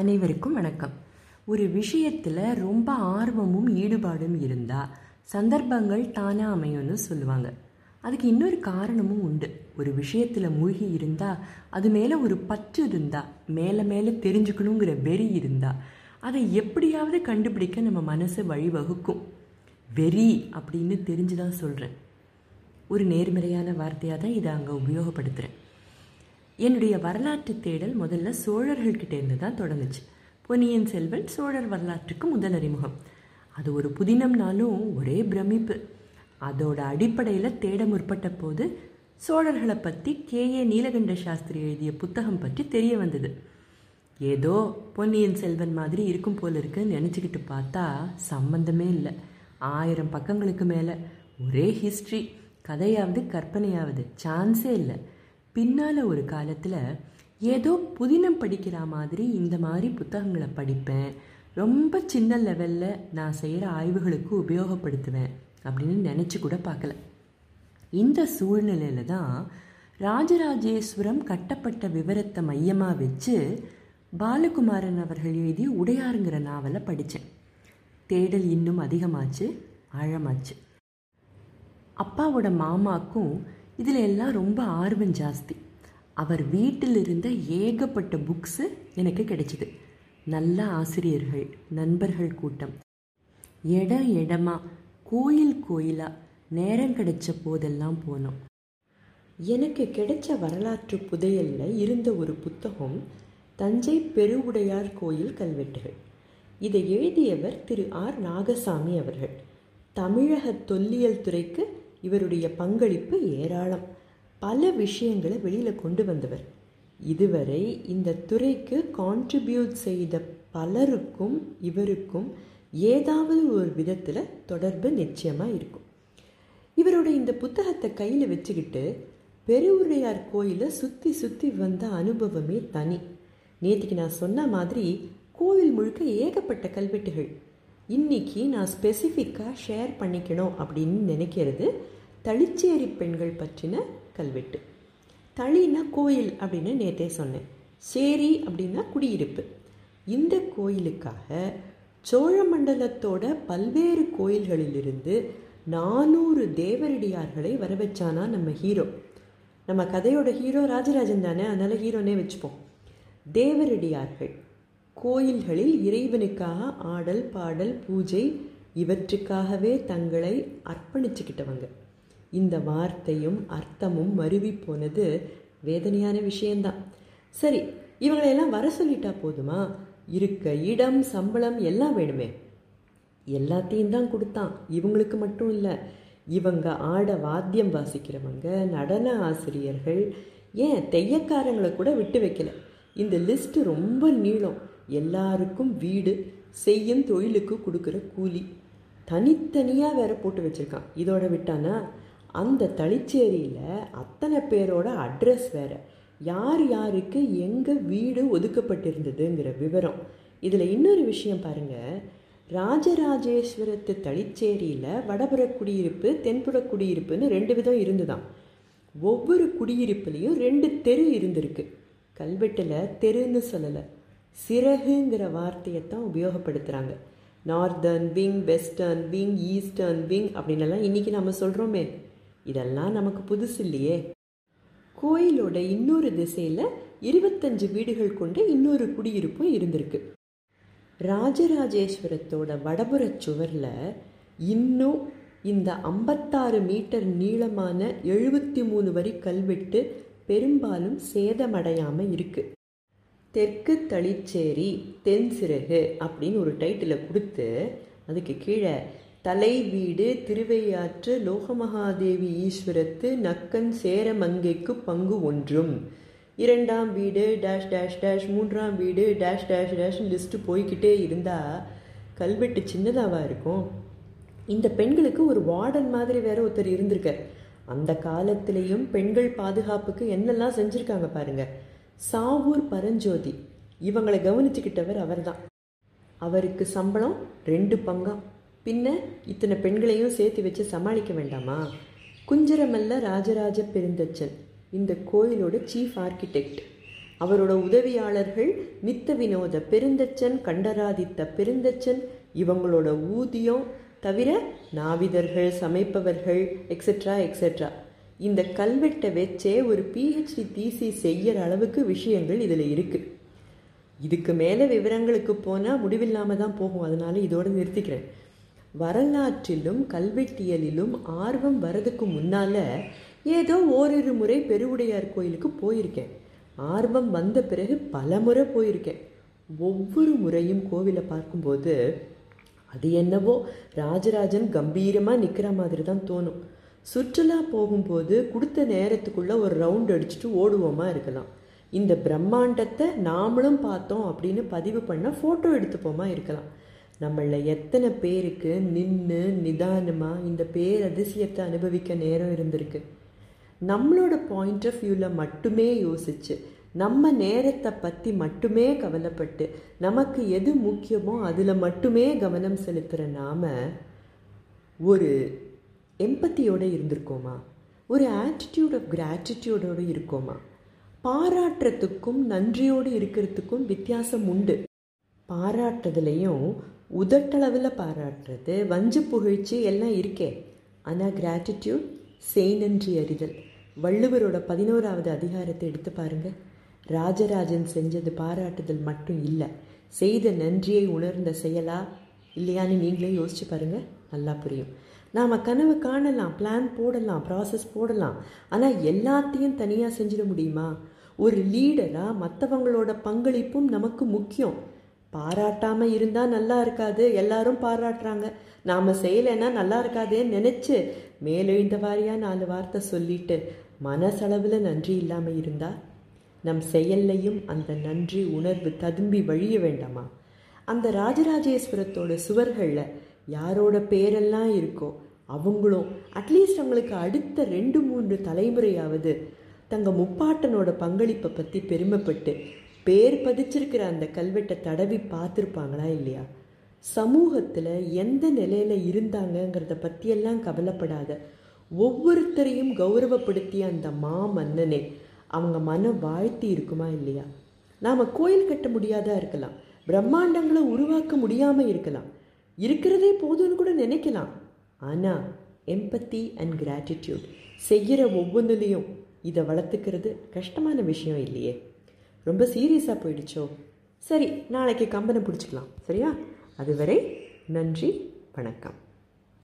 அனைவருக்கும் வணக்கம். ஒரு விஷயத்தில் ரொம்ப ஆர்வமும் ஈடுபாடும் இருந்தால் சந்தர்ப்பங்கள் தானாக அமையும்னு சொல்லுவாங்க. அதுக்கு இன்னொரு காரணமும் உண்டு. ஒரு விஷயத்தில் மூழ்கி இருந்தால் அது மேலே ஒரு பற்று இருந்தால் மேலே மேலே தெரிஞ்சுக்கணுங்கிற வெறி இருந்தால் அதை எப்படியாவது கண்டுபிடிக்க நம்ம மனசு வழிவகுக்கும். வெறி அப்படின்னு தெரிஞ்சு தான் சொல்கிறேன் ஒரு நேர்மறையான வார்த்தையாக தான் இதை அங்கே உபயோகப்படுத்துகிறேன் என்னுடைய வரலாற்று தேடல் முதல்ல சோழர்கள்கிட்ட இருந்து தான் தொடங்குச்சு. பொன்னியின் செல்வன் சோழர் வரலாற்றுக்கு முதல் அறிமுகம். அது ஒரு புதினம்னாலும் ஒரே பிரமிப்பு. அதோட அடிப்படையில் தேட முற்பட்ட போது சோழர்களை பற்றி கே. ஏ. நீலகண்ட சாஸ்திரி எழுதிய புத்தகம் பற்றி தெரிய வந்தது. ஏதோ பொன்னியின் செல்வன் மாதிரி இருக்கும் போல இருக்குன்னு நினச்சிக்கிட்டு பார்த்தா சம்பந்தமே இல்லை. ஆயிரம் பக்கங்களுக்கு மேலே. ஒரே ஹிஸ்ட்ரி கதையாவது கற்பனையாவது சான்ஸே இல்லை. பின்னால் ஒரு காலத்தில் ஏதோ புதினம் படிக்கிற மாதிரி இந்த மாதிரி புத்தகங்களை படிப்பேன். ரொம்ப சின்ன லெவலில் நான் செய்கிற ஆய்வுகளுக்கு உபயோகப்படுத்துவேன் அப்படின்னு நினச்சி கூட பார்க்கல. இந்த சூழ்நிலையில் தான் ராஜராஜேஸ்வரம் கட்டப்பட்ட விவரத்தை மையமாக வச்சு பாலகுமாரன் அவர்கள் எழுதிய உடையாருங்கிற நாவலை படித்தேன் தேடல் இன்னும் அதிகமாச்சு ஆழமாச்சு. அப்பாவோட மாமாக்கும் இதில் எல்லாம் ரொம்ப ஆர்வம் ஜாஸ்தி. அவர் வீட்டில் இருந்த ஏகப்பட்ட புக்ஸு எனக்கு கிடைச்சிது. நல்ல ஆசிரியர்கள் நண்பர்கள் கூட்டம். இடம் இடமா கோயில் கோயிலாக நேரம் கிடைச்ச போதெல்லாம் போனோம். எனக்கு கிடைச்ச வரலாற்று புதையலில் இருந்த ஒரு புத்தகம் தஞ்சை பெருவுடையார் கோயில் கல்வெட்டுகள். இதை எழுதியவர் திரு ஆர் நாகசாமி அவர்கள். தமிழக தொல்லியல் துறைக்கு இவருடைய பங்களிப்பு ஏராளம். பல விஷயங்களை வெளியில் கொண்டு வந்தவர். இதுவரை இந்த துறைக்கு கான்ட்ரிபியூட் செய்த பலருக்கும் இவருக்கும் ஏதாவது ஒரு விதத்தில் தொடர்பு நிச்சயமாக இருக்கும். இவரோட இந்த புத்தகத்தை கையில் வச்சுக்கிட்டு பெருவுடையார் கோயிலை சுற்றி சுற்றி வந்த அனுபவமே தனி. நேற்றுக்கு நான் சொன்ன மாதிரி கோவில் முழுக்க ஏகப்பட்ட கல்வெட்டுகள். இன்னைக்கு நான் ஸ்பெசிஃபிக்காக ஷேர் பண்ணிக்கணும் அப்படின்னு நினைக்கிறது தளிச்சேரி பெண்கள் பற்றின கல்வெட்டு. தளினா கோயில் அப்படின்னு நேற்றே சொன்னேன். சேரி அப்படின்னா குடியிருப்பு. இந்த கோயிலுக்காக சோழ மண்டலத்தோட பல்வேறு கோயில்களிலிருந்து நானூறு தேவரடியார்களை வரவச்சானா நம்ம ஹீரோ. நம்ம கதையோட ஹீரோ ராஜராஜன் தானே அதனால் ஹீரோனே வச்சுப்போம். தேவரடியார்கள் கோயில்களில் இறைவனுக்காக ஆடல் பாடல் பூஜை இவற்றுக்காகவே தங்களை அர்ப்பணிச்சுக்கிட்டவங்க. இந்த வார்த்தையும் அர்த்தமும் மருவி போனது வேதனையான விஷயந்தான் சரி இவங்களையெல்லாம் வர சொல்லிட்டா போதுமா? இருக்க இடம் சம்பளம் எல்லாம் வேணுமே. எல்லாத்தையும் தான் கொடுத்தான். இவங்களுக்கு மட்டும் இல்லை இவங்க ஆட வாத்தியம் வாசிக்கிறவங்க நடன ஆசிரியர்கள் ஏன் தெய்யக்காரங்களை கூட விட்டு வைக்கல. இந்த லிஸ்ட் ரொம்ப நீளம். எல்லாருக்கும் வீடு செய்யும் தொழிலுக்கு கொடுக்குற கூலி. தனித்தனியாக வேற போட்டு வச்சுருக்கான். இதோட விட்டானா? அந்த தளிச்சேரியில் அத்தனை பேரோட அட்ரஸ் வேறு. யார் யாருக்கு எங்கே வீடு ஒதுக்கப்பட்டிருந்ததுங்கிற விவரம். இதில் இன்னொரு விஷயம் பாருங்கள் ராஜராஜேஸ்வரத்து தளிச்சேரியில் வடபுற குடியிருப்பு தென்புற குடியிருப்புன்னு ரெண்டு விதம் இருந்துதான். ஒவ்வொரு குடியிருப்புலேயும் ரெண்டு தெரு இருந்திருக்கு. கல்வெட்டில் தெருன்னு சொல்லலை. சிறகுங்கிற வார்த்தையை தான் உபயோகப்படுத்துகிறாங்க northern wing western wing eastern wing அப்படின்னலாம் இன்றைக்கி நம்ம சொல்கிறோமே இதெல்லாம் நமக்கு புதுசு இல்லையே. கோயிலோட இன்னொரு திசையில் இருபத்தஞ்சு வீடுகள் கொண்ட இன்னொரு குடியிருப்பும் இருந்திருக்கு. ராஜராஜேஸ்வரத்தோட வடபுற சுவரில் இன்னும் இந்த ஐம்பத்தாறு மீட்டர் நீளமான எழுபத்தி மூணு வரி கல்வெட்டு பெரும்பாலும் சேதமடையாமல் இருக்குது தெற்கு தளிச்சேரி தென் சிறகு அப்படின்னு ஒரு டைட்டிலை கொடுத்து அதுக்கு கீழே தலை வீடு திருவையாற்று லோகமகாதேவி ஈஸ்வரத்து நக்கன் சேரமங்கைக்கு பங்கு ஒன்றும். இரண்டாம் வீடு டேஷ் டேஷ் டேஷ் மூன்றாம் வீடு டேஷ் டேஷ் டேஷ் லிஸ்ட்டு போய்கிட்டே இருந்தால் கல்வெட்டு சின்னதாவா இருக்கும்? இந்த பெண்களுக்கு ஒரு வார்டன் மாதிரி வேற ஒருத்தர் இருந்திருக்கார். அந்த காலத்திலையும் பெண்கள் பாதுகாப்புக்கு என்னெல்லாம் செஞ்சுருக்காங்க பாருங்க. சாவூர் பரஞ்சோதி. இவங்களை கவனிச்சுக்கிட்டவர் அவர்தான். அவருக்கு சம்பளம் ரெண்டு பங்கா பின்ன இத்தனை பெண்களையும் சேர்த்து வச்சு சமாளிக்க வேண்டாமா? குஞ்சரமல்ல ராஜராஜ பெருந்தச்சன் இந்த கோயிலோட சீஃப் ஆர்கிடெக்ட் அவரோட உதவியாளர்கள் நித்த வினோத பெருந்தச்சன் கண்டராதித்த பெருந்தச்சன் இவங்களோட ஊதியம் தவிர நாவிதர்கள் சமைப்பவர்கள் எக்ஸெட்ரா எக்ஸெட்ரா இந்த கல்வெட்டை வச்சே ஒரு பிஹெச்டி தீசி செய்யற அளவுக்கு விஷயங்கள் இதில் இருக்குது இதுக்கு மேலே விவரங்களுக்கு போனால் முடிவில்லாமல் தான் போகும். அதனால இதோடு நிறுத்திக்கிறேன். வரலாற்றிலும் கல்வெட்டியலிலும் ஆர்வம் வரதுக்கு முன்னால் ஏதோ ஓரிரு முறை பெருவுடையார் கோயிலுக்கு போயிருக்கேன். ஆர்வம் வந்த பிறகு பல முறை போயிருக்கேன். ஒவ்வொரு முறையும் கோவிலை பார்க்கும்போது அது என்னவோ ராஜராஜன் கம்பீரமாக நிற்கிற மாதிரி தான் தோணும். சுற்றுலா போகும்போது கொடுத்த நேரத்துக்குள்ளே ஒரு ரவுண்ட் அடிச்சுட்டு ஓடுவோமா இருக்கலாம். இந்த பிரம்மாண்டத்தை நாமளும் பார்த்தோம் அப்படின்னு பதிவு பண்ண ஃபோட்டோ எடுத்துப்போமா இருக்கலாம். நம்மளில் எத்தனை பேருக்கு நின்று நிதானமாக இந்த பேரதிசயத்தை அனுபவிக்க நேரம் இருந்திருக்கு. நம்மளோட பாயிண்ட் ஆஃப் வியூவில் மட்டுமே யோசிச்சு நம்ம நேரத்தை பற்றி மட்டுமே கவலைப்பட்டு நமக்கு எது முக்கியமோ அதில் மட்டுமே கவனம் செலுத்துகிற நாம ஒரு எம்பத்தியோடு இருந்திருக்கோமா? ஒரு ஆட்டிடியூட் ஆஃப் கிராட்டிடியூடோடு இருக்கோமா? பாராட்டுறதுக்கும் நன்றியோடு இருக்கிறதுக்கும் வித்தியாசம் உண்டு. பாராட்டுறதுலையும் உதட்டளவில் பாராட்டுறது வஞ்சு புகழ்ச்சி எல்லாம் இருக்கே. ஆனால் கிராட்டிடியூட் செய்நன்றி அறிதல். வள்ளுவரோட பதினோராவது அதிகாரத்தை எடுத்து பாருங்க. ராஜராஜன் செஞ்சது பாராட்டுதல் மட்டும் இல்லை. செய்த நன்றியை உணர்ந்த செயலா இல்லையான்னு நீங்களே யோசிச்சு பாருங்க. நல்லா புரியும். நாம் கனவு காணலாம் பிளான் போடலாம் ப்ராசஸ் போடலாம். ஆனால் எல்லாத்தையும் தனியாக செஞ்சிட முடியுமா? ஒரு லீடராக மற்றவங்களோட பங்களிப்பும் நமக்கு முக்கியம். பாராட்டாமல் இருந்தால் நல்லா இருக்காது. எல்லாரும் பாராட்டுறாங்க. நாம் செய்யலைன்னா நல்லா இருக்காதேன்னு நினச்சி மேலெழுந்த வாரியாக நாலு வார்த்தை சொல்லிட்டு மனசளவில் நன்றி இல்லாமல் இருந்தால் நம் செயல்லையும் அந்த நன்றி உணர்வு ததும்பி வழிய வேண்டாமா? அந்த ராஜராஜேஸ்வரத்தோட சுவர்களில் யாரோட பேரெல்லாம் இருக்கோ அவங்களும் அட்லீஸ்ட் அவங்களுக்கு அடுத்த ரெண்டு மூன்று தலைமுறையாவது தங்க முப்பாட்டனோட பங்களிப்பை பற்றி பெருமைப்பட்டு பேர் பதிச்சிருக்கிற அந்த கல்வெட்டை தடவி பார்த்துருப்பாங்களா இல்லையா? சமூகத்தில் எந்த நிலையில் இருந்தாங்கங்கிறத பற்றியெல்லாம் கவலைப்படாத. ஒவ்வொருத்தரையும் கௌரவப்படுத்திய அந்த மா மன்னனே அவங்க மனம் வாழ்த்தி இருக்குமா இல்லையா? நாம் கோயில் கட்ட முடியாதா இருக்கலாம் பிரம்மாண்டங்களை உருவாக்க முடியாமல் இருக்கலாம் இருக்கிறதே போதும்னு கூட நினைக்கலாம். ஆனால் எம்பத்தி அண்ட் கிராட்டிடியூட் செய்கிற ஒவ்வொன்றுலேயும் இதை வளர்த்துக்கிறது கஷ்டமான விஷயம் இல்லையே. ரொம்ப சீரியஸாக போயிடுச்சோ? சரி நாளைக்கு கம்பனை பிடிச்சிக்கலாம். சரியா? அதுவரை நன்றி வணக்கம்.